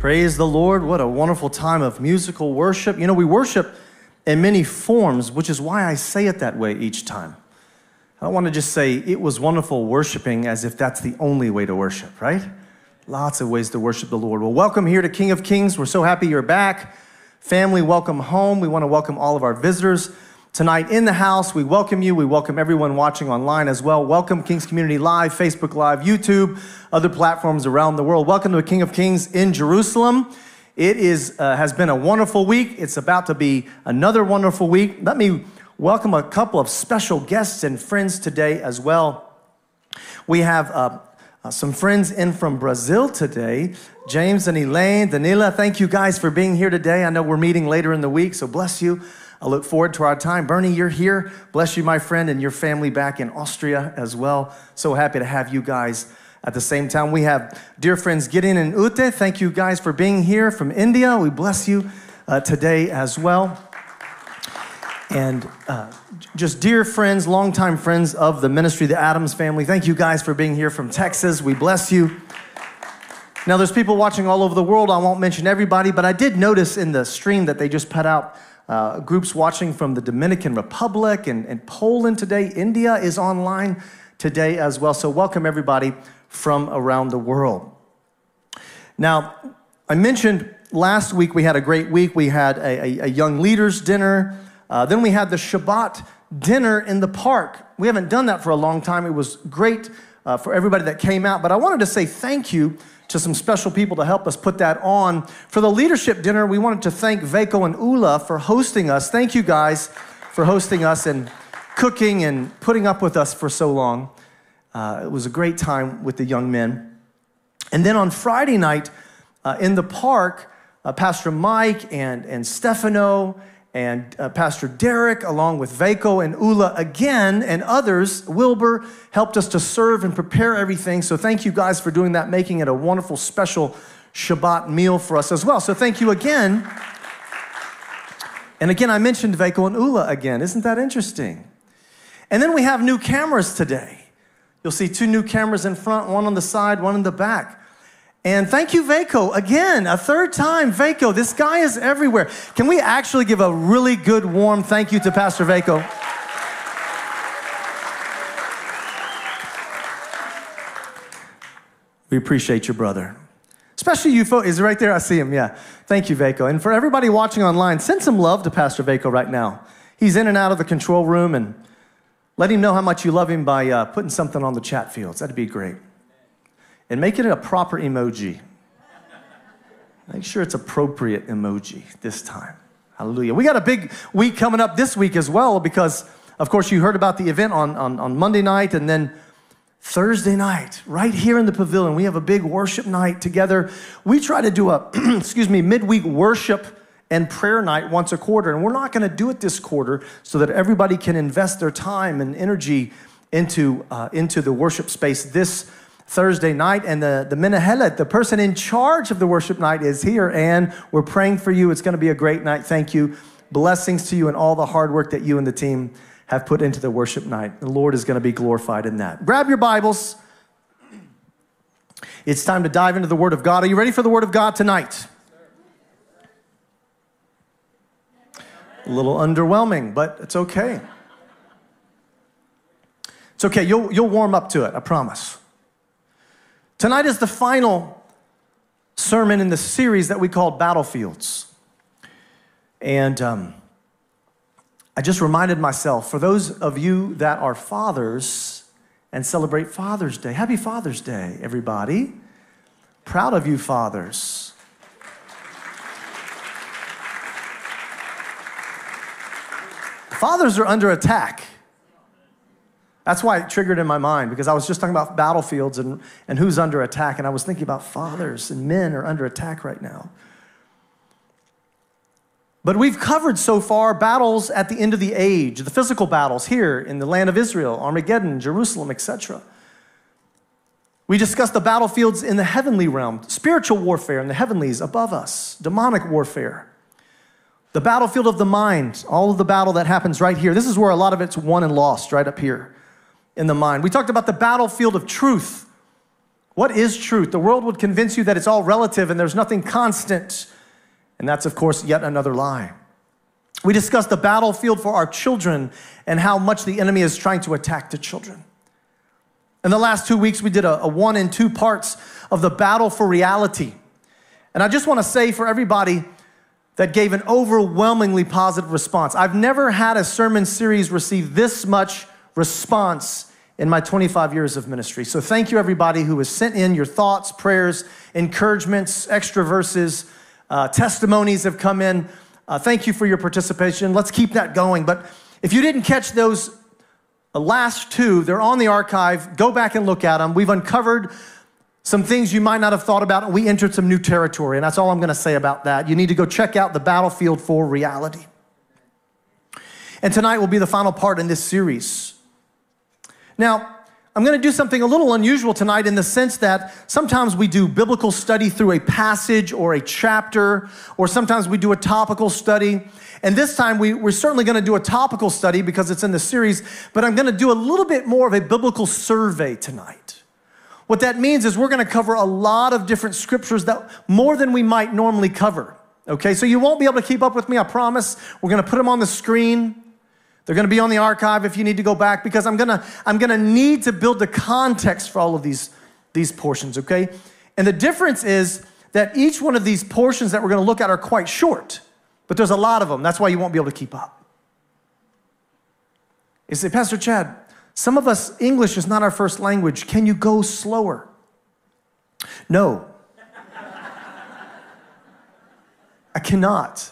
Praise the Lord. What a wonderful time of musical worship. You know, we worship in many forms, which is why I say it that way each time. I don't want to just say it was wonderful worshiping as if that's the only way to worship, right? Lots of ways to worship the Lord. Well, welcome here to King of Kings. We're so happy you're back. Family, welcome home. We want to welcome all of our visitors tonight in the house. We welcome you. We welcome everyone watching online as well. Welcome Kings Community Live, Facebook Live, YouTube, other platforms around the world. Welcome to the King of Kings in Jerusalem. It is, uh, has been a wonderful week. It's about to be another wonderful week. Let me welcome a couple of special guests and friends today as well. We have uh, uh, some friends in from Brazil today. James and Elaine, Danila, thank you guys for being here today. I know we're meeting later in the week, so bless you. I look forward to our time. Bernie, you're here. Bless you, my friend, and your family back in Austria as well. So happy to have you guys at the same time. We have dear friends Gideon and Ute. Thank you guys for being here from India. We bless you uh, today as well. And uh, just dear friends, longtime friends of the ministry, the Adams family, thank you guys for being here from Texas. We bless you. Now, there's people watching all over the world. I won't mention everybody, but I did notice in the stream that they just put out uh, groups watching from the Dominican Republic and, and Poland today. India is online today as well. So, welcome everybody from around the world. Now, I mentioned last week we had a great week. We had a, a, a young leaders dinner. Uh, then we had the Shabbat dinner in the park. We haven't done that for a long time. It was great uh, for everybody that came out. But I wanted to say thank you to some special people to help us put that on. For the leadership dinner, we wanted to thank Veko and Ula for hosting us. Thank you guys for hosting us and cooking and putting up with us for so long. Uh, it was a great time with the young men. And then on Friday night uh, in the park, uh, Pastor Mike and, and Stefano and uh, Pastor Derek, along with Veko and Ula again, and others, Wilbur, helped us to serve and prepare everything. So thank you guys for doing that, making it a wonderful, special Shabbat meal for us as well. So thank you again. And again, I mentioned Veko and Ula again. Isn't that interesting? And then we have new cameras today. You'll see two new cameras in front, one on the side, one in the back. And thank you, Vaco. Again, a third time, Vaco. This guy is everywhere. Can we actually give a really good, warm thank you to Pastor Vaco? We appreciate your brother. Especially you folks. Is right there? I see him. Yeah. Thank you, Vaco. And for everybody watching online, send some love to Pastor Vaco right now. He's in and out of the control room, and let him know how much you love him by uh, putting something on the chat fields. That'd be great and make it a proper emoji. Make sure it's appropriate emoji this time. Hallelujah. We got a big week coming up this week as well because, of course, you heard about the event on, on, on Monday night and then Thursday night, right here in the pavilion. We have a big worship night together. We try to do a, excuse me, midweek worship and prayer night once a quarter. And we're not going to do it this quarter so that everybody can invest their time and energy into, uh, into the worship space this Thursday night, and the, the Menahelet, the person in charge of the worship night, is here, and we're praying for you. It's going to be a great night. Thank you. Blessings to you and all the hard work that you and the team have put into the worship night. The Lord is going to be glorified in that. Grab your Bibles. It's time to dive into the Word of God. Are you ready for the Word of God tonight? A little underwhelming, but it's okay. It's okay. You'll, you'll warm up to it, I promise. Tonight is the final sermon in the series that we call Battlefields. And um, I just reminded myself for those of you that are fathers and celebrate Father's Day, happy Father's Day, everybody. Proud of you, fathers. Fathers are under attack. That's why it triggered in my mind because I was just talking about battlefields and, and who's under attack, and I was thinking about fathers and men are under attack right now. But we've covered so far battles at the end of the age, the physical battles here in the land of Israel, Armageddon, Jerusalem, etc. We discussed the battlefields in the heavenly realm, spiritual warfare in the heavenlies above us, demonic warfare. The battlefield of the mind, all of the battle that happens right here. This is where a lot of it's won and lost, right up here in the mind. We talked about the battlefield of truth, What is truth? The world would convince you that it's all relative and there's nothing constant. And that's, of course, yet another lie. We discussed the battlefield for our children and how much the enemy is trying to attack the children. In the last two weeks, we did a, a one and two parts of the battle for reality. And I just want to say for everybody that gave an overwhelmingly positive response, I've never had a sermon series receive this much response in my 25 years of ministry. So thank you, everybody who has sent in your thoughts, prayers, encouragements, extra verses, uh, testimonies have come in. Uh, thank you for your participation. Let's keep that going. But if you didn't catch those last two, they're on the archive. Go back and look at them. We've uncovered some things you might not have thought about, and we entered some new territory. And that's all I'm going to say about that. You need to go check out the battlefield for reality. And tonight will be the final part in this series. Now, I'm going to do something a little unusual tonight in the sense that sometimes we do biblical study through a passage or a chapter, or sometimes we do a topical study. And this time we, we're certainly going to do a topical study because it's in the series, but I'm going to do a little bit more of a biblical survey tonight. What that means is we're going to cover a lot of different scriptures that more than we might normally cover. Okay, so you won't be able to keep up with me, I promise. We're going to put them on the screen. They're going to be on the archive if you need to go back because I'm going to I'm going to need to build the context for all of these these portions, okay? And the difference is that each one of these portions that we're going to look at are quite short, but there's a lot of them. That's why you won't be able to keep up. You say, Pastor Chad, some of us, English is not our first language. Can you go slower? No. I cannot.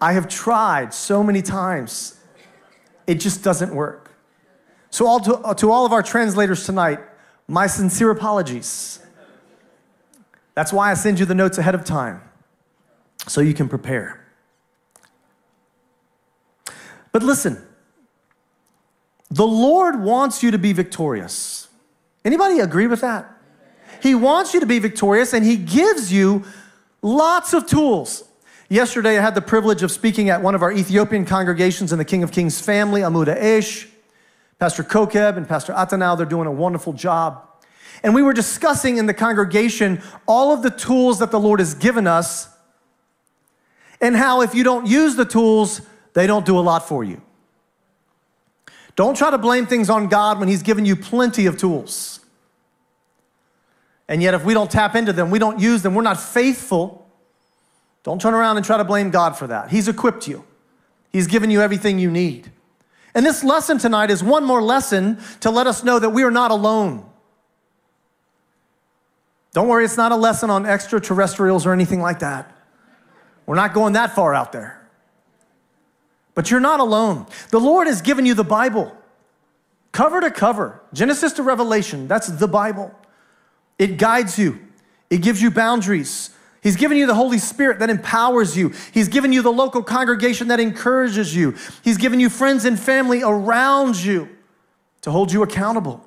I have tried so many times it just doesn't work. So, all to, uh, to all of our translators tonight, my sincere apologies. That's why I send you the notes ahead of time, so you can prepare. But listen, the Lord wants you to be victorious. Anybody agree with that? He wants you to be victorious and he gives you lots of tools. Yesterday, I had the privilege of speaking at one of our Ethiopian congregations in the King of Kings family, Amuda Esh. Pastor Kokeb and Pastor Atanao, they're doing a wonderful job. And we were discussing in the congregation all of the tools that the Lord has given us and how if you don't use the tools, they don't do a lot for you. Don't try to blame things on God when He's given you plenty of tools. And yet, if we don't tap into them, we don't use them, we're not faithful, don't turn around and try to blame God for that. He's equipped you, He's given you everything you need. And this lesson tonight is one more lesson to let us know that we are not alone. Don't worry, it's not a lesson on extraterrestrials or anything like that. We're not going that far out there. But you're not alone. The Lord has given you the Bible, cover to cover, Genesis to Revelation. That's the Bible. It guides you, it gives you boundaries, He's given you the Holy Spirit that empowers you. He's given you the local congregation that encourages you. He's given you friends and family around you to hold you accountable.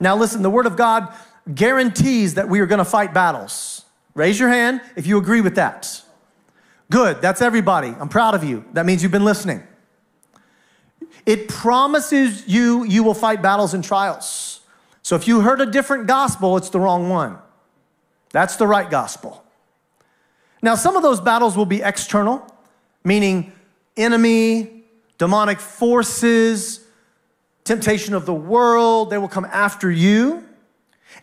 Now, listen, the Word of God guarantees that we are going to fight battles. Raise your hand if you agree with that. Good, that's everybody. I'm proud of you. That means you've been listening. It promises you you will fight battles and trials. So if you heard a different gospel, it's the wrong one. That's the right gospel. Now, some of those battles will be external, meaning enemy, demonic forces, temptation of the world. They will come after you.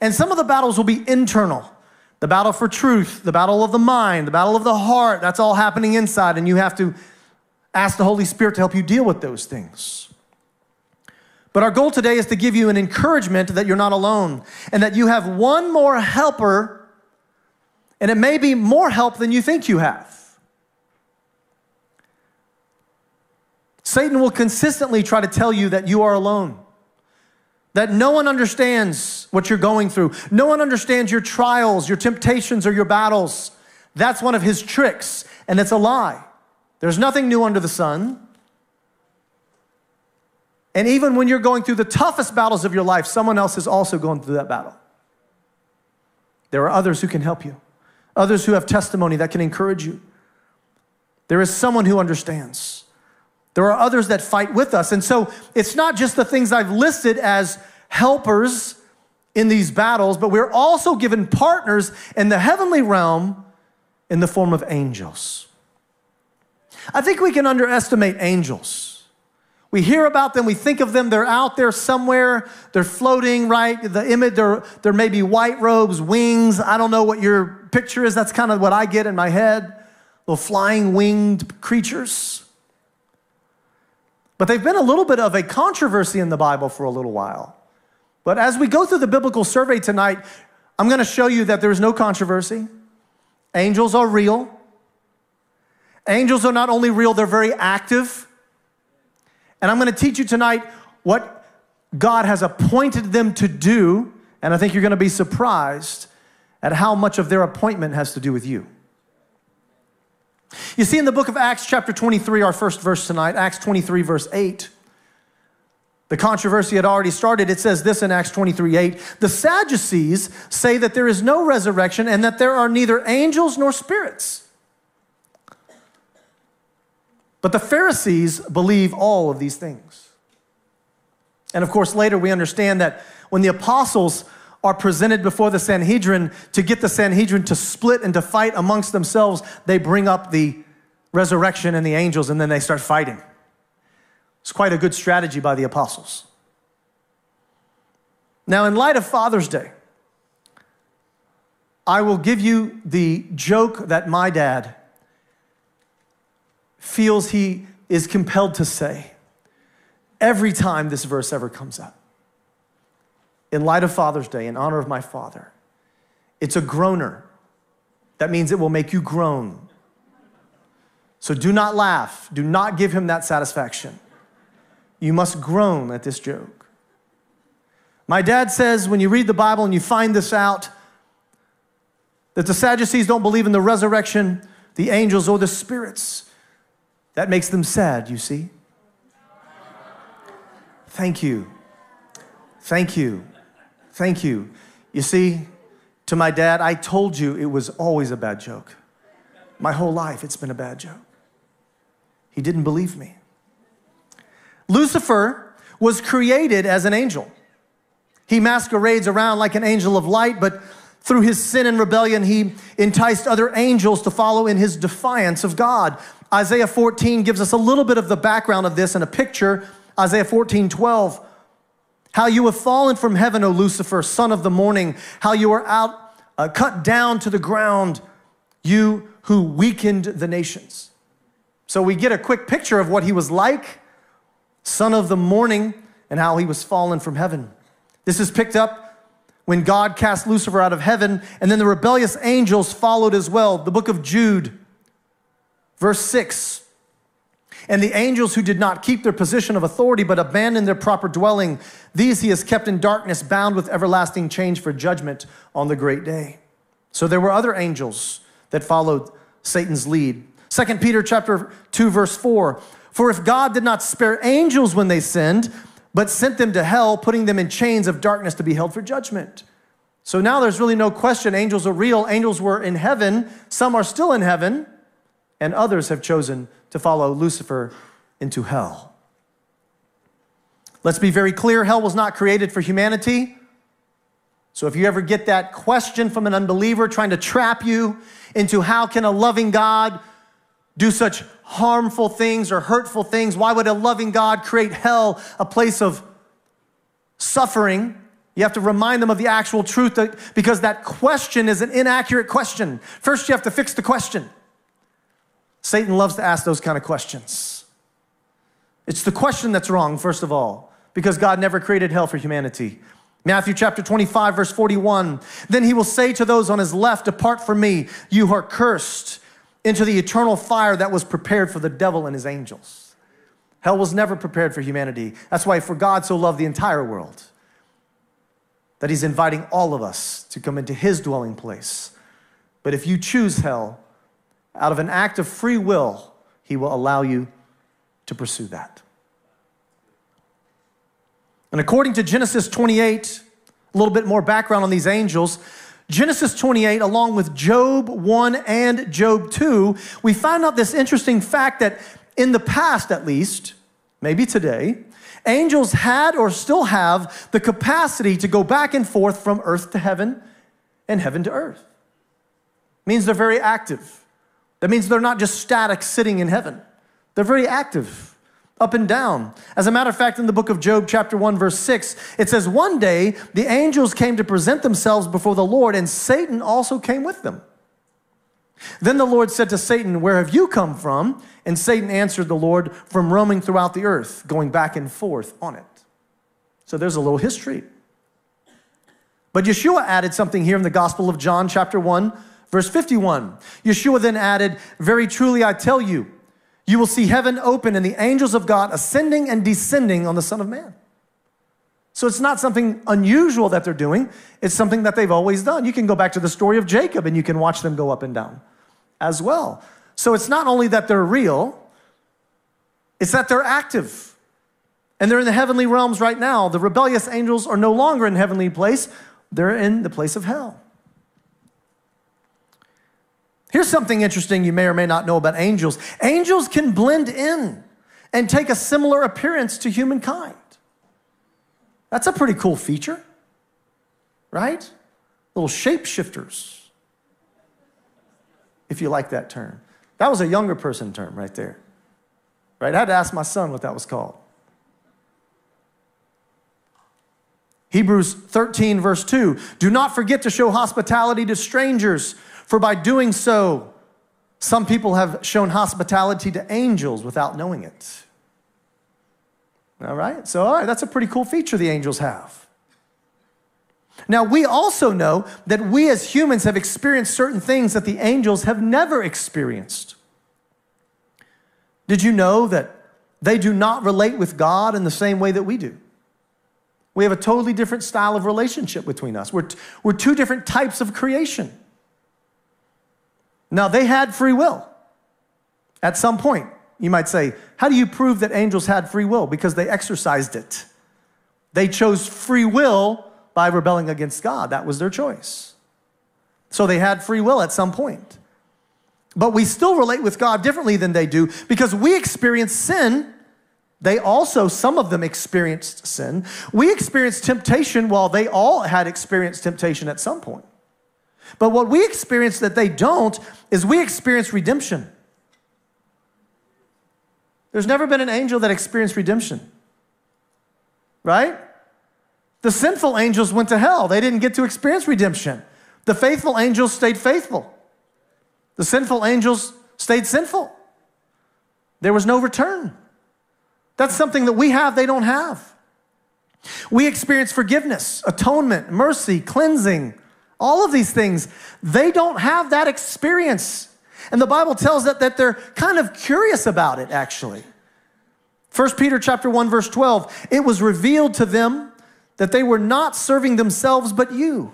And some of the battles will be internal the battle for truth, the battle of the mind, the battle of the heart. That's all happening inside, and you have to ask the Holy Spirit to help you deal with those things. But our goal today is to give you an encouragement that you're not alone and that you have one more helper and it may be more help than you think you have. Satan will consistently try to tell you that you are alone, that no one understands what you're going through, no one understands your trials, your temptations, or your battles. That's one of his tricks, and it's a lie. There's nothing new under the sun. And even when you're going through the toughest battles of your life, someone else is also going through that battle. There are others who can help you others who have testimony that can encourage you. There is someone who understands. There are others that fight with us. And so it's not just the things I've listed as helpers, in these battles, but we're also given partners in the heavenly realm in the form of angels. I think we can underestimate angels. We hear about them, we think of them, they're out there somewhere, they're floating, right? The image, there, there may be white robes, wings. I don't know what your picture is. That's kind of what I get in my head. Little flying winged creatures. But they've been a little bit of a controversy in the Bible for a little while. But as we go through the biblical survey tonight, I'm going to show you that there is no controversy. Angels are real. Angels are not only real, they're very active. And I'm going to teach you tonight what God has appointed them to do. And I think you're going to be surprised at how much of their appointment has to do with you. You see, in the book of Acts, chapter 23, our first verse tonight, Acts 23, verse 8, the controversy had already started. It says this in Acts 23 8. The Sadducees say that there is no resurrection and that there are neither angels nor spirits. But the Pharisees believe all of these things. And of course, later we understand that when the apostles are presented before the Sanhedrin to get the Sanhedrin to split and to fight amongst themselves, they bring up the resurrection and the angels and then they start fighting. It's quite a good strategy by the apostles. Now, in light of Father's Day, I will give you the joke that my dad feels he is compelled to say every time this verse ever comes up. In light of Father's Day, in honor of my father, it's a groaner. That means it will make you groan. So do not laugh. Do not give him that satisfaction. You must groan at this joke. My dad says when you read the Bible and you find this out, that the Sadducees don't believe in the resurrection, the angels, or the spirits. That makes them sad, you see. Thank you. Thank you. Thank you. You see, to my dad, I told you it was always a bad joke. My whole life, it's been a bad joke. He didn't believe me. Lucifer was created as an angel. He masquerades around like an angel of light, but through his sin and rebellion, he enticed other angels to follow in his defiance of God. Isaiah 14 gives us a little bit of the background of this in a picture. Isaiah 14, 12. How you have fallen from heaven, O Lucifer, son of the morning. How you are out, uh, cut down to the ground, you who weakened the nations. So we get a quick picture of what he was like, son of the morning, and how he was fallen from heaven. This is picked up when God cast Lucifer out of heaven, and then the rebellious angels followed as well. The book of Jude Verse 6 And the angels who did not keep their position of authority but abandoned their proper dwelling, these he has kept in darkness, bound with everlasting change for judgment on the great day. So there were other angels that followed Satan's lead. 2 Peter chapter 2 verse 4 For if God did not spare angels when they sinned, but sent them to hell, putting them in chains of darkness to be held for judgment. So now there's really no question angels are real. Angels were in heaven. Some are still in heaven and others have chosen to follow Lucifer into hell. Let's be very clear hell was not created for humanity. So if you ever get that question from an unbeliever trying to trap you into how can a loving God do such harmful things or hurtful things? Why would a loving God create hell, a place of suffering? You have to remind them of the actual truth that, because that question is an inaccurate question. First, you have to fix the question. Satan loves to ask those kind of questions. It's the question that's wrong, first of all, because God never created hell for humanity. Matthew chapter 25, verse 41. Then he will say to those on his left, Depart from me, you are cursed, into the eternal fire that was prepared for the devil and his angels. Hell was never prepared for humanity. That's why, for God so loved the entire world, that he's inviting all of us to come into his dwelling place. But if you choose hell, out of an act of free will, He will allow you to pursue that. And according to Genesis 28, a little bit more background on these angels. Genesis 28, along with Job 1 and Job 2, we find out this interesting fact that in the past, at least, maybe today, Angels had or still have the capacity to go back and forth from earth to heaven and heaven to earth. means they're very active. That means they're not just static sitting in heaven. They're very active, up and down. As a matter of fact, in the book of Job, chapter 1, verse 6, it says, One day the angels came to present themselves before the Lord, and Satan also came with them. Then the Lord said to Satan, Where have you come from? And Satan answered the Lord, From roaming throughout the earth, going back and forth on it. So there's a little history. But Yeshua added something here in the Gospel of John, chapter 1, verse 51. Yeshua then added, Very truly I tell you, you will see heaven open and the angels of God ascending and descending on the Son of Man. So it's not something unusual that they're doing, it's something that they've always done. You can go back to the story of Jacob and you can watch them go up and down as well. So it's not only that they're real, it's that they're active. And they're in the heavenly realms right now. The rebellious angels are no longer in heavenly place, they're in the place of hell. Here's something interesting you may or may not know about angels. Angels can blend in and take a similar appearance to humankind. That's a pretty cool feature, right? Little shapeshifters if you like that term. That was a younger person term right there. Right? I had to ask my son what that was called. Hebrews 13, verse 2 Do not forget to show hospitality to strangers, for by doing so, some people have shown hospitality to angels without knowing it. All right? So, all right, that's a pretty cool feature the angels have. Now, we also know that we as humans have experienced certain things that the angels have never experienced. Did you know that they do not relate with God in the same way that we do? We have a totally different style of relationship between us. We're, t- we're two different types of creation. Now, they had free will at some point. You might say, How do you prove that angels had free will? Because they exercised it. They chose free will by rebelling against God. That was their choice. So they had free will at some point. But we still relate with God differently than they do because we experience sin. They also, some of them experienced sin. We experienced temptation while they all had experienced temptation at some point. But what we experience that they don't is we experience redemption. There's never been an angel that experienced redemption, right? The sinful angels went to hell. They didn't get to experience redemption. The faithful angels stayed faithful. The sinful angels stayed sinful. There was no return. That's something that we have, they don't have. We experience forgiveness, atonement, mercy, cleansing, all of these things. They don't have that experience. And the Bible tells that, that they're kind of curious about it, actually. 1 Peter chapter 1, verse 12, it was revealed to them that they were not serving themselves but you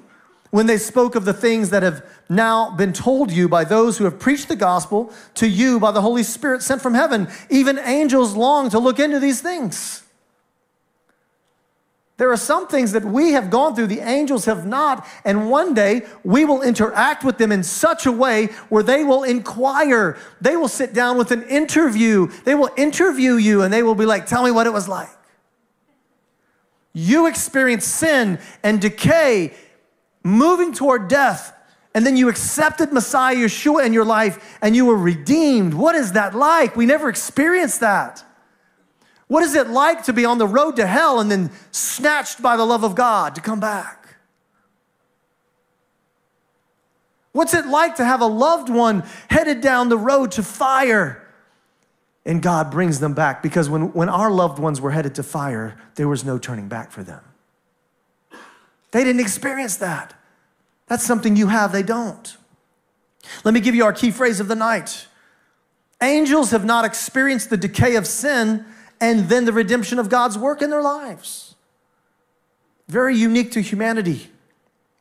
when they spoke of the things that have now been told you by those who have preached the gospel to you by the Holy Spirit sent from heaven. Even angels long to look into these things. There are some things that we have gone through, the angels have not, and one day we will interact with them in such a way where they will inquire. They will sit down with an interview. They will interview you and they will be like, Tell me what it was like. You experienced sin and decay, moving toward death, and then you accepted Messiah Yeshua in your life and you were redeemed. What is that like? We never experienced that. What is it like to be on the road to hell and then snatched by the love of God to come back? What's it like to have a loved one headed down the road to fire and God brings them back because when, when our loved ones were headed to fire, there was no turning back for them. They didn't experience that. That's something you have, they don't. Let me give you our key phrase of the night. Angels have not experienced the decay of sin and then the redemption of God's work in their lives. Very unique to humanity.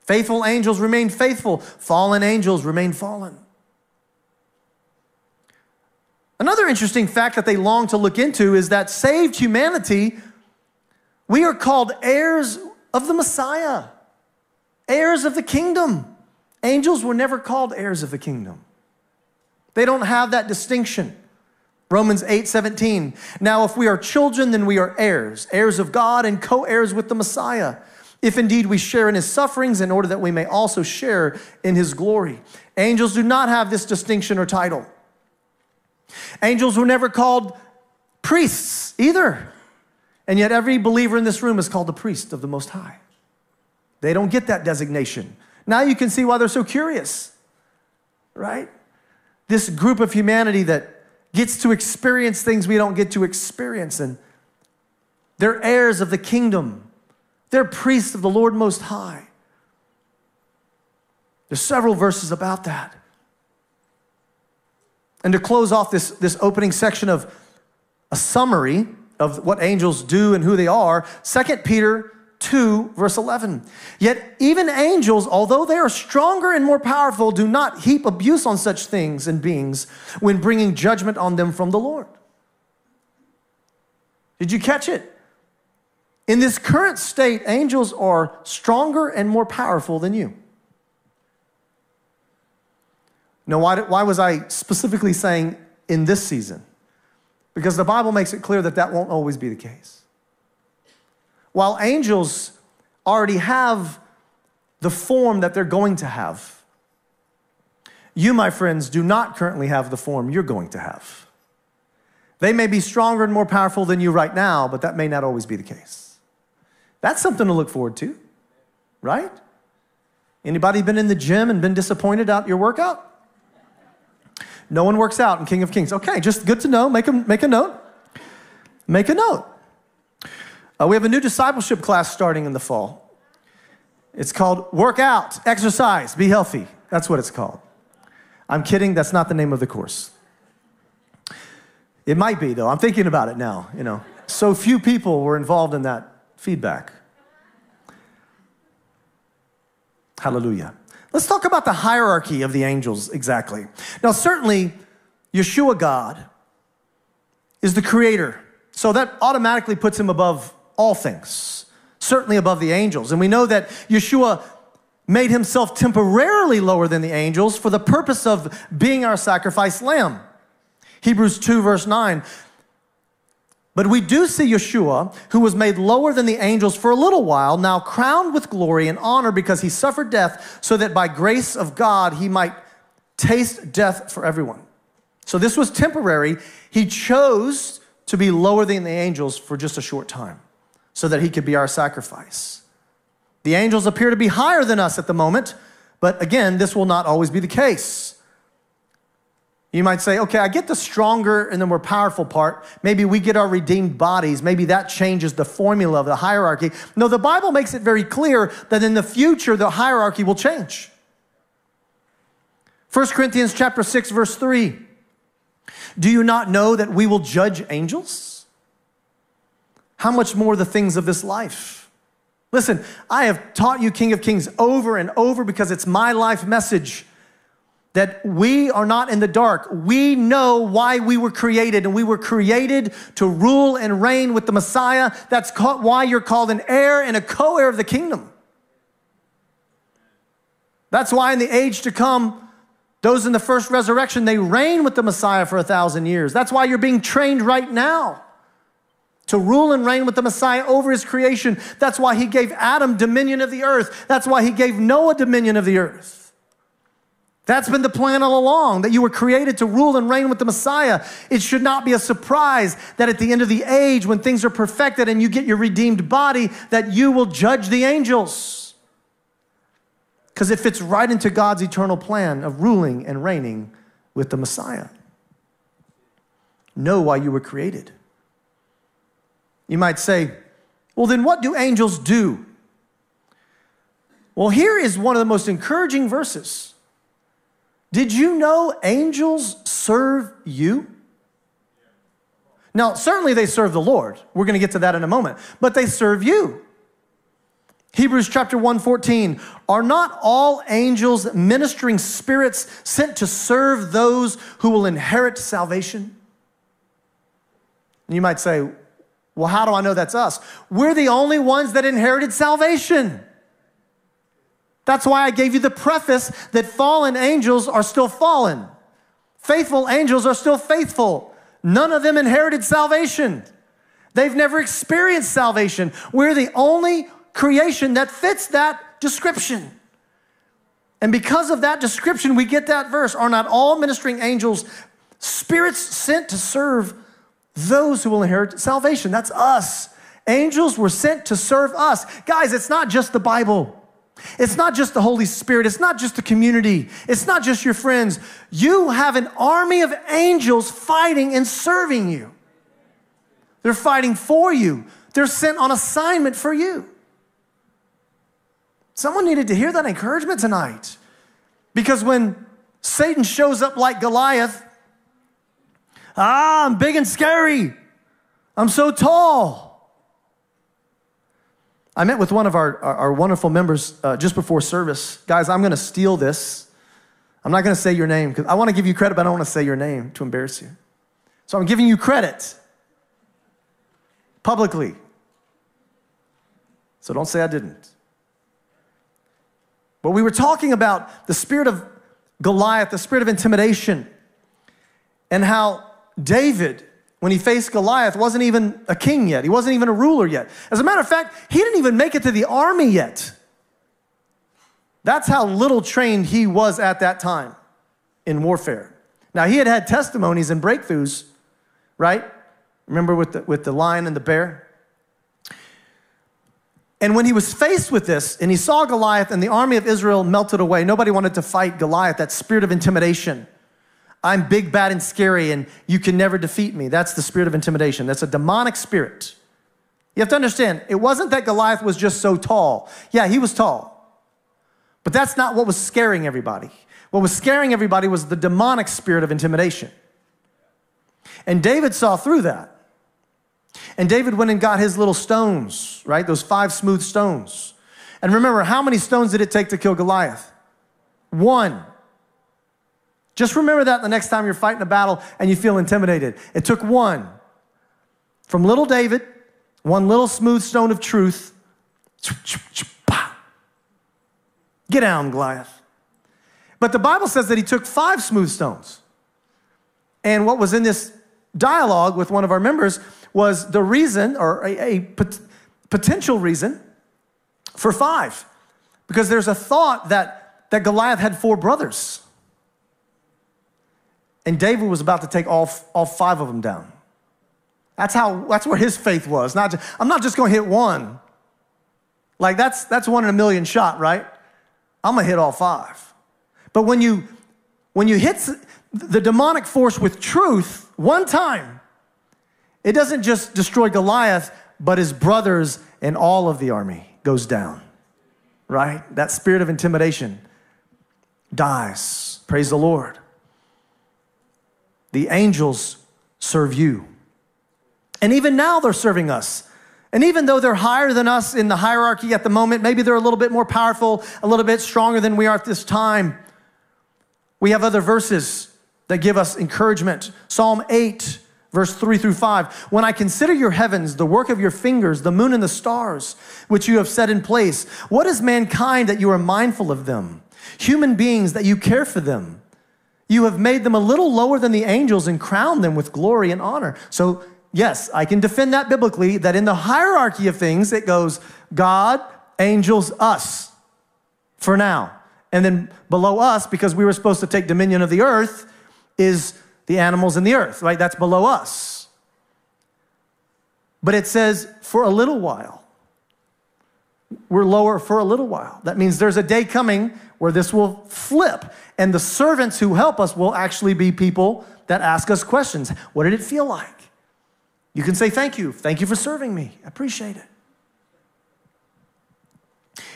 Faithful angels remain faithful, fallen angels remain fallen. Another interesting fact that they long to look into is that saved humanity, we are called heirs of the Messiah, heirs of the kingdom. Angels were never called heirs of the kingdom. They don't have that distinction. Romans 8 17. Now, if we are children, then we are heirs, heirs of God and co heirs with the Messiah. If indeed we share in his sufferings, in order that we may also share in his glory. Angels do not have this distinction or title. Angels were never called priests either. And yet, every believer in this room is called the priest of the Most High. They don't get that designation. Now you can see why they're so curious, right? This group of humanity that gets to experience things we don't get to experience, and they're heirs of the kingdom, they're priests of the Lord Most High. There's several verses about that. And to close off this, this opening section of a summary of what angels do and who they are, 2 Peter 2, verse 11. Yet even angels, although they are stronger and more powerful, do not heap abuse on such things and beings when bringing judgment on them from the Lord. Did you catch it? In this current state, angels are stronger and more powerful than you. Now, why, why was I specifically saying in this season? Because the Bible makes it clear that that won't always be the case. While angels already have the form that they're going to have, you, my friends, do not currently have the form you're going to have. They may be stronger and more powerful than you right now, but that may not always be the case. That's something to look forward to, right? Anybody been in the gym and been disappointed out your workout? No one works out in King of Kings. Okay, just good to know. Make a, make a note. Make a note. Uh, we have a new discipleship class starting in the fall. It's called Work Out, Exercise, Be Healthy. That's what it's called. I'm kidding, that's not the name of the course. It might be, though. I'm thinking about it now, you know. So few people were involved in that feedback. Hallelujah. Let's talk about the hierarchy of the angels exactly. Now, certainly, Yeshua God is the creator. So that automatically puts him above all things, certainly above the angels. And we know that Yeshua made himself temporarily lower than the angels for the purpose of being our sacrifice lamb. Hebrews 2, verse 9. But we do see Yeshua, who was made lower than the angels for a little while, now crowned with glory and honor because he suffered death, so that by grace of God he might taste death for everyone. So this was temporary. He chose to be lower than the angels for just a short time, so that he could be our sacrifice. The angels appear to be higher than us at the moment, but again, this will not always be the case. You might say, okay, I get the stronger and the more powerful part. Maybe we get our redeemed bodies. Maybe that changes the formula of the hierarchy. No, the Bible makes it very clear that in the future, the hierarchy will change. 1 Corinthians chapter 6, verse 3. Do you not know that we will judge angels? How much more the things of this life? Listen, I have taught you King of Kings over and over because it's my life message that we are not in the dark. We know why we were created, and we were created to rule and reign with the Messiah. That's why you're called an heir and a co heir of the kingdom. That's why in the age to come, those in the first resurrection, they reign with the Messiah for a thousand years. That's why you're being trained right now to rule and reign with the Messiah over his creation. That's why he gave Adam dominion of the earth. That's why he gave Noah dominion of the earth. That's been the plan all along, that you were created to rule and reign with the Messiah. It should not be a surprise that at the end of the age, when things are perfected and you get your redeemed body, that you will judge the angels. Because it fits right into God's eternal plan of ruling and reigning with the Messiah. Know why you were created. You might say, well, then what do angels do? Well, here is one of the most encouraging verses. Did you know angels serve you? Now, certainly they serve the Lord. We're going to get to that in a moment. But they serve you. Hebrews chapter 1:14 Are not all angels ministering spirits sent to serve those who will inherit salvation? You might say, "Well, how do I know that's us?" We're the only ones that inherited salvation. That's why I gave you the preface that fallen angels are still fallen. Faithful angels are still faithful. none of them inherited salvation. They've never experienced salvation. We're the only creation that fits that description. And because of that description, we get that verse Are not all ministering angels spirits sent to serve those who will inherit salvation? That's us. Angels were sent to serve us. Guys, it's not just the Bible. It's not just the Holy Spirit. It's not just the community. It's not just your friends. You have an army of angels fighting and serving you. They're fighting for you, they're sent on assignment for you. Someone needed to hear that encouragement tonight. Because when Satan shows up like Goliath, ah, I'm big and scary. I'm so tall. I met with one of our, our, our wonderful members uh, just before service. Guys, I'm going to steal this. I'm not going to say your name because I want to give you credit, but I don't want to say your name to embarrass you. So I'm giving you credit publicly. So don't say I didn't. But we were talking about the spirit of Goliath, the spirit of intimidation, and how David, when he faced Goliath, wasn't even a king yet. He wasn't even a ruler yet. As a matter of fact, he didn't even make it to the army yet. That's how little trained he was at that time in warfare. Now, he had had testimonies and breakthroughs, right? Remember with the, with the lion and the bear? And when he was faced with this and he saw Goliath and the army of Israel melted away, nobody wanted to fight Goliath, that spirit of intimidation. I'm big, bad, and scary, and you can never defeat me. That's the spirit of intimidation. That's a demonic spirit. You have to understand, it wasn't that Goliath was just so tall. Yeah, he was tall. But that's not what was scaring everybody. What was scaring everybody was the demonic spirit of intimidation. And David saw through that. And David went and got his little stones, right? Those five smooth stones. And remember, how many stones did it take to kill Goliath? One. Just remember that the next time you're fighting a battle and you feel intimidated. It took one. From little David, one little smooth stone of truth. Get down, Goliath. But the Bible says that he took five smooth stones. And what was in this dialogue with one of our members was the reason or a, a pot- potential reason for five. Because there's a thought that, that Goliath had four brothers. And David was about to take all, all five of them down. That's how that's where his faith was. Not just, I'm not just gonna hit one. Like that's that's one in a million shot, right? I'm gonna hit all five. But when you when you hit the demonic force with truth one time, it doesn't just destroy Goliath, but his brothers and all of the army goes down, right? That spirit of intimidation dies. Praise the Lord. The angels serve you. And even now they're serving us. And even though they're higher than us in the hierarchy at the moment, maybe they're a little bit more powerful, a little bit stronger than we are at this time. We have other verses that give us encouragement. Psalm 8, Verse 3 through 5 When I consider your heavens, the work of your fingers, the moon and the stars, which you have set in place, what is mankind that you are mindful of them? Human beings that you care for them. You have made them a little lower than the angels and crowned them with glory and honor. So, yes, I can defend that biblically that in the hierarchy of things, it goes God, angels, us for now. And then below us, because we were supposed to take dominion of the earth, is the animals in the earth, right? That's below us. But it says, for a little while. We're lower for a little while. That means there's a day coming where this will flip. And the servants who help us will actually be people that ask us questions. What did it feel like? You can say, Thank you. Thank you for serving me. I appreciate it.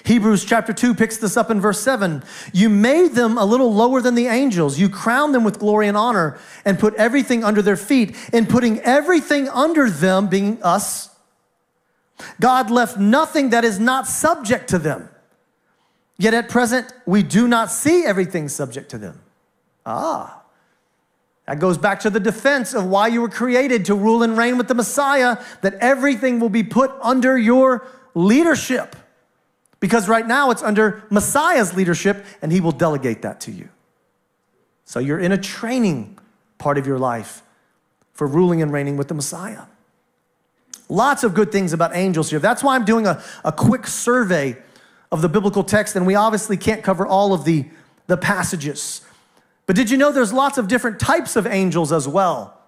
Hebrews chapter 2 picks this up in verse 7. You made them a little lower than the angels. You crowned them with glory and honor and put everything under their feet. In putting everything under them, being us, God left nothing that is not subject to them. Yet at present, we do not see everything subject to them. Ah, that goes back to the defense of why you were created to rule and reign with the Messiah, that everything will be put under your leadership. Because right now it's under Messiah's leadership and he will delegate that to you. So you're in a training part of your life for ruling and reigning with the Messiah. Lots of good things about angels here. That's why I'm doing a, a quick survey of the biblical text, and we obviously can't cover all of the, the passages. But did you know there's lots of different types of angels as well?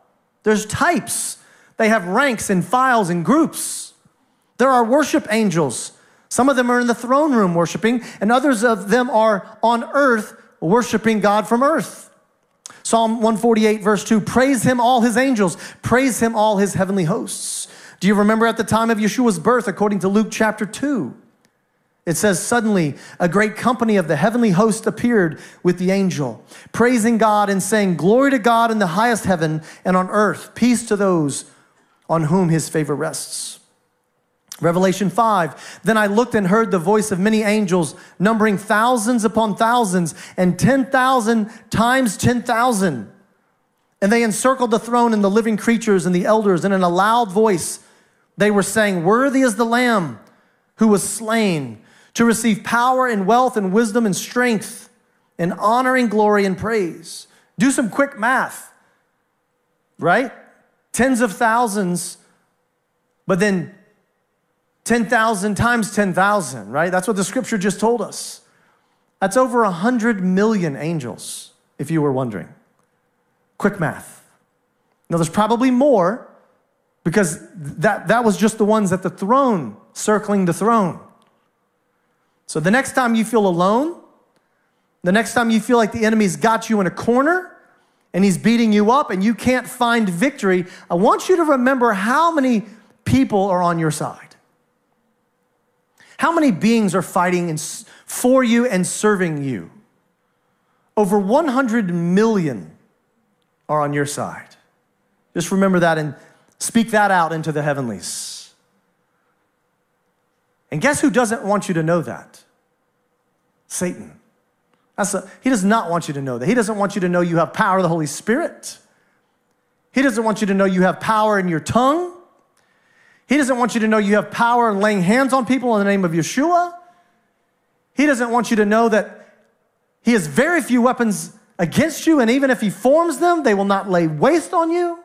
There's types. They have ranks and files and groups. There are worship angels. Some of them are in the throne room worshiping, and others of them are on earth worshiping God from earth. Psalm 148, verse 2 Praise him, all his angels, praise him, all his heavenly hosts. Do you remember at the time of Yeshua's birth, according to Luke chapter 2? It says, Suddenly a great company of the heavenly host appeared with the angel, praising God and saying, Glory to God in the highest heaven and on earth, peace to those on whom his favor rests. Revelation 5 Then I looked and heard the voice of many angels, numbering thousands upon thousands, and 10,000 times 10,000. And they encircled the throne and the living creatures and the elders, and in a loud voice they were saying, Worthy is the Lamb who was slain to receive power and wealth and wisdom and strength and honor and glory and praise. Do some quick math, right? Tens of thousands, but then 10,000 times 10,000, right? That's what the scripture just told us. That's over 100 million angels, if you were wondering. Quick math. Now, there's probably more because that, that was just the ones at the throne, circling the throne. So the next time you feel alone, the next time you feel like the enemy's got you in a corner and he's beating you up and you can't find victory, I want you to remember how many people are on your side. How many beings are fighting for you and serving you? Over 100 million are on your side. Just remember that and speak that out into the heavenlies. And guess who doesn't want you to know that? Satan. A, he does not want you to know that. He doesn't want you to know you have power of the Holy Spirit. He doesn't want you to know you have power in your tongue. He doesn't want you to know you have power in laying hands on people in the name of Yeshua. He doesn't want you to know that he has very few weapons against you, and even if he forms them, they will not lay waste on you.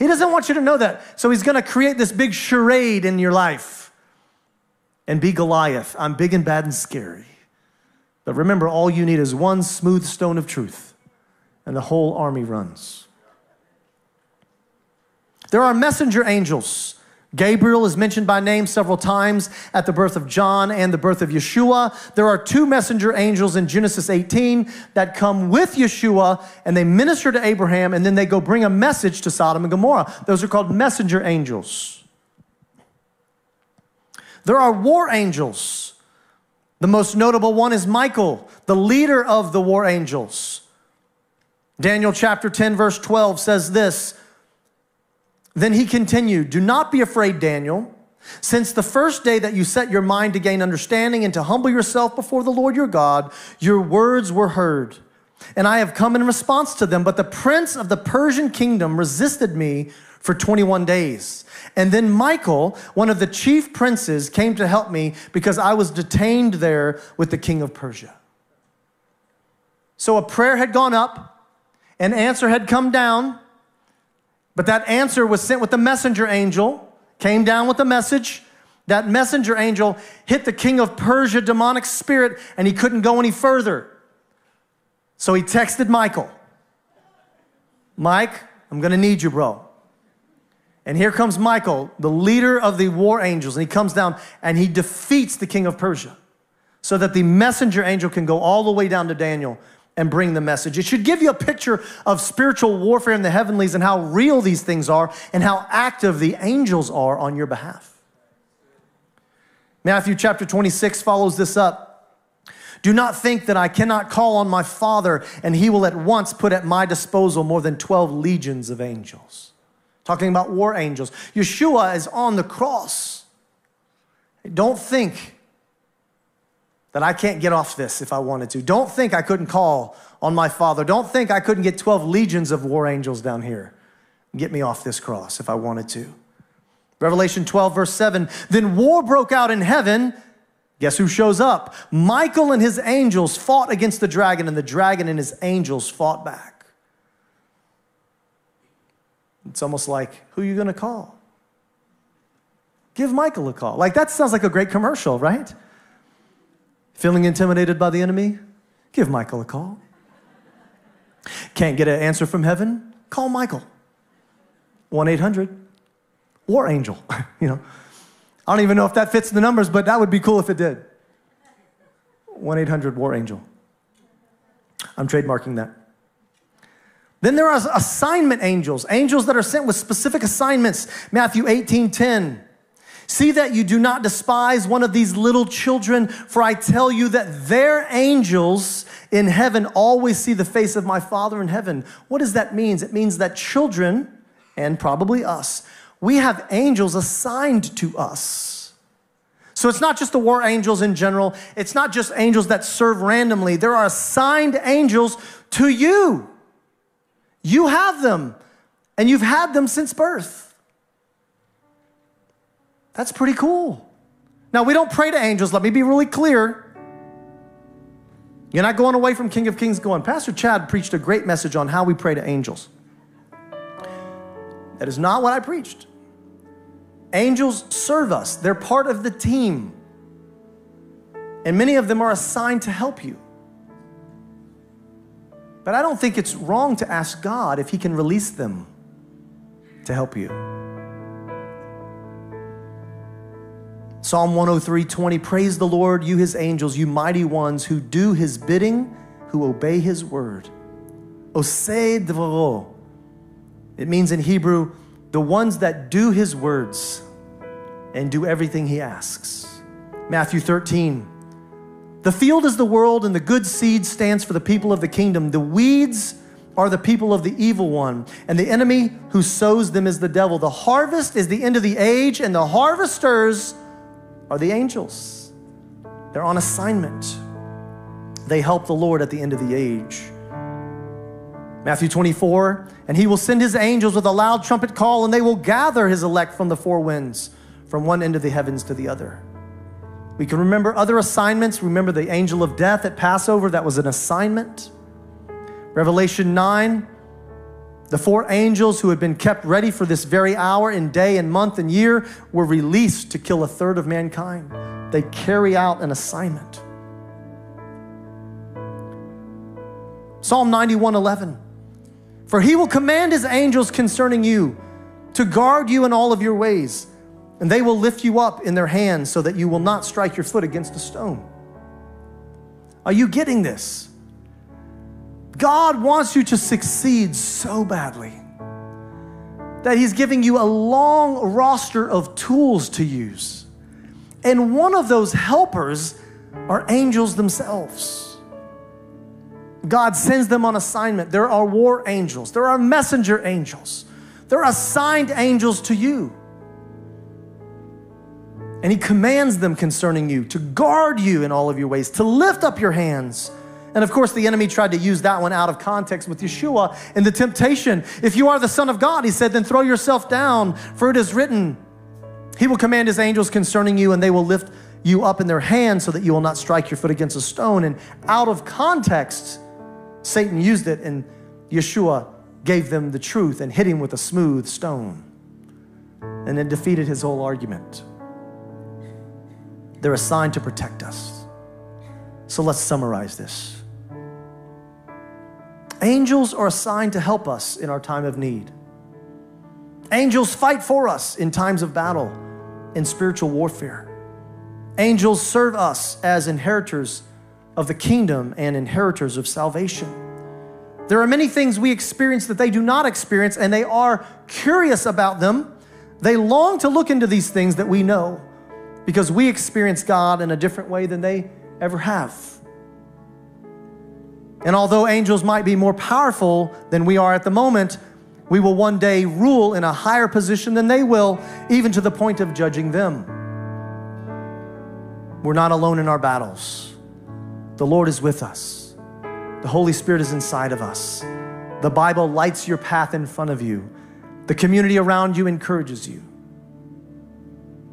He doesn't want you to know that. So he's going to create this big charade in your life and be Goliath. I'm big and bad and scary. But remember, all you need is one smooth stone of truth, and the whole army runs. There are messenger angels Gabriel is mentioned by name several times at the birth of John and the birth of Yeshua. There are two messenger angels in Genesis 18 that come with Yeshua and they minister to Abraham and then they go bring a message to Sodom and Gomorrah. Those are called messenger angels. There are war angels. The most notable one is Michael, the leader of the war angels. Daniel chapter 10, verse 12 says this then he continued, Do not be afraid, Daniel. Since the first day that you set your mind to gain understanding and to humble yourself before the Lord your God, your words were heard. And I have come in response to them. But the prince of the Persian kingdom resisted me for 21 days. And then Michael, one of the chief princes, came to help me because I was detained there with the king of Persia. So a prayer had gone up, an answer had come down. But that answer was sent with the messenger angel, came down with the message. That messenger angel hit the king of Persia demonic spirit and he couldn't go any further. So he texted Michael Mike, I'm gonna need you, bro. And here comes Michael, the leader of the war angels, and he comes down and he defeats the king of Persia so that the messenger angel can go all the way down to Daniel and bring the message. It should give you a picture of spiritual warfare in the heavenlies and how real these things are and how active the angels are on your behalf. Matthew chapter 26 follows this up. Do not think that I cannot call on my Father and he will at once put at my disposal more than 12 legions of angels. Talking about war angels. Yeshua is on the cross. Don't think that I can't get off this if I wanted to. Don't think I couldn't call on my Father. Don't think I couldn't get 12 legions of war angels down here get me off this cross if I wanted to. Revelation 12, verse 7 Then war broke out in heaven. Guess who shows up? Michael and his angels fought against the dragon, and the dragon and his angels fought back. It's almost like, who are you going to call? Give Michael a call. Like, that sounds like a great commercial, right? Feeling intimidated by the enemy? Give Michael a call. Can't get an answer from heaven? Call Michael. 1 800 War Angel. you know, I don't even know if that fits the numbers, but that would be cool if it did. 1 800 War Angel. I'm trademarking that. Then there are assignment angels, angels that are sent with specific assignments. Matthew 18 10. See that you do not despise one of these little children, for I tell you that their angels in heaven always see the face of my Father in heaven. What does that mean? It means that children, and probably us, we have angels assigned to us. So it's not just the war angels in general, it's not just angels that serve randomly. There are assigned angels to you. You have them, and you've had them since birth. That's pretty cool. Now, we don't pray to angels, let me be really clear. You're not going away from King of Kings going, Pastor Chad preached a great message on how we pray to angels. That is not what I preached. Angels serve us, they're part of the team. And many of them are assigned to help you. But I don't think it's wrong to ask God if He can release them to help you. Psalm 103 20, praise the Lord, you his angels, you mighty ones who do his bidding, who obey his word. Osei dvoro. It means in Hebrew, the ones that do his words and do everything he asks. Matthew 13, the field is the world, and the good seed stands for the people of the kingdom. The weeds are the people of the evil one, and the enemy who sows them is the devil. The harvest is the end of the age, and the harvesters are the angels. They're on assignment. They help the Lord at the end of the age. Matthew 24, and he will send his angels with a loud trumpet call, and they will gather his elect from the four winds, from one end of the heavens to the other. We can remember other assignments. Remember the angel of death at Passover, that was an assignment. Revelation 9, the four angels who had been kept ready for this very hour and day and month and year were released to kill a third of mankind. They carry out an assignment. Psalm 91 11. For he will command his angels concerning you to guard you in all of your ways and they will lift you up in their hands so that you will not strike your foot against a stone. Are you getting this? God wants you to succeed so badly that He's giving you a long roster of tools to use. And one of those helpers are angels themselves. God sends them on assignment. There are war angels, there are messenger angels, there are assigned angels to you. And he commands them concerning you to guard you in all of your ways, to lift up your hands. And of course, the enemy tried to use that one out of context with Yeshua in the temptation. If you are the Son of God, he said, then throw yourself down, for it is written, He will command His angels concerning you, and they will lift you up in their hands so that you will not strike your foot against a stone. And out of context, Satan used it, and Yeshua gave them the truth and hit him with a smooth stone. And it defeated his whole argument. They're assigned to protect us. So let's summarize this. Angels are assigned to help us in our time of need. Angels fight for us in times of battle, in spiritual warfare. Angels serve us as inheritors of the kingdom and inheritors of salvation. There are many things we experience that they do not experience, and they are curious about them. They long to look into these things that we know because we experience God in a different way than they ever have. And although angels might be more powerful than we are at the moment, we will one day rule in a higher position than they will, even to the point of judging them. We're not alone in our battles. The Lord is with us, the Holy Spirit is inside of us. The Bible lights your path in front of you, the community around you encourages you.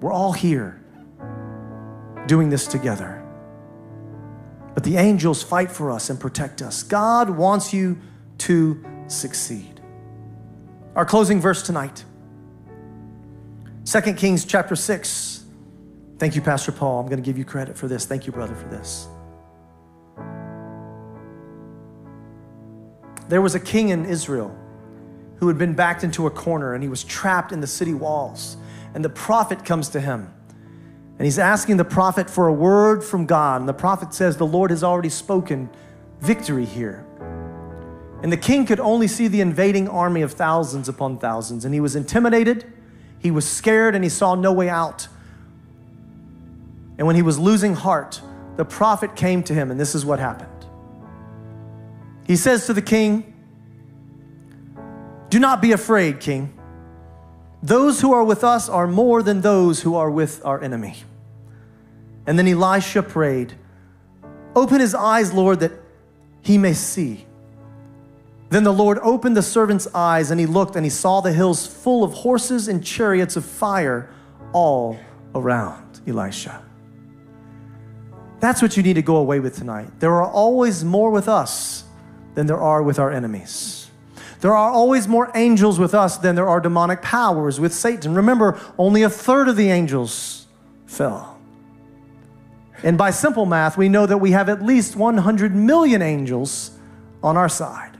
We're all here doing this together. But the angels fight for us and protect us. God wants you to succeed. Our closing verse tonight 2 Kings chapter 6. Thank you, Pastor Paul. I'm going to give you credit for this. Thank you, brother, for this. There was a king in Israel who had been backed into a corner and he was trapped in the city walls. And the prophet comes to him and he's asking the prophet for a word from God. And the prophet says, The Lord has already spoken victory here. And the king could only see the invading army of thousands upon thousands. And he was intimidated, he was scared, and he saw no way out. And when he was losing heart, the prophet came to him, and this is what happened. He says to the king, Do not be afraid, king. Those who are with us are more than those who are with our enemy. And then Elisha prayed, Open his eyes, Lord, that he may see. Then the Lord opened the servant's eyes, and he looked, and he saw the hills full of horses and chariots of fire all around Elisha. That's what you need to go away with tonight. There are always more with us than there are with our enemies. There are always more angels with us than there are demonic powers with Satan. Remember, only a third of the angels fell. And by simple math, we know that we have at least 100 million angels on our side.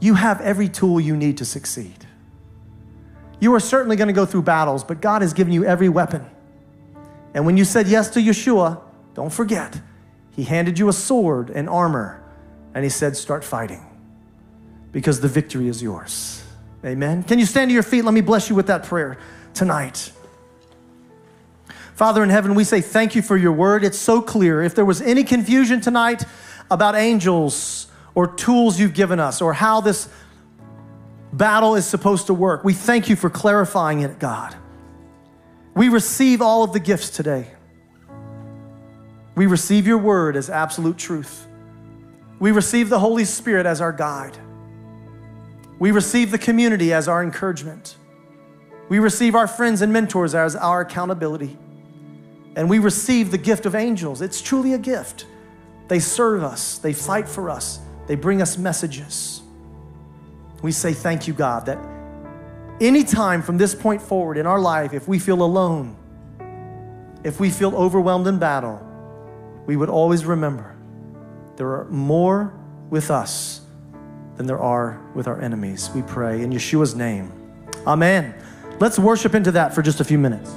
You have every tool you need to succeed. You are certainly going to go through battles, but God has given you every weapon. And when you said yes to Yeshua, don't forget, He handed you a sword and armor, and He said, Start fighting because the victory is yours. Amen. Can you stand to your feet? Let me bless you with that prayer tonight. Father in heaven, we say thank you for your word. It's so clear. If there was any confusion tonight about angels or tools you've given us or how this battle is supposed to work, we thank you for clarifying it, God. We receive all of the gifts today. We receive your word as absolute truth. We receive the Holy Spirit as our guide. We receive the community as our encouragement. We receive our friends and mentors as our accountability. And we receive the gift of angels. It's truly a gift. They serve us, they fight for us, they bring us messages. We say, Thank you, God, that anytime from this point forward in our life, if we feel alone, if we feel overwhelmed in battle, we would always remember there are more with us than there are with our enemies. We pray in Yeshua's name. Amen. Let's worship into that for just a few minutes.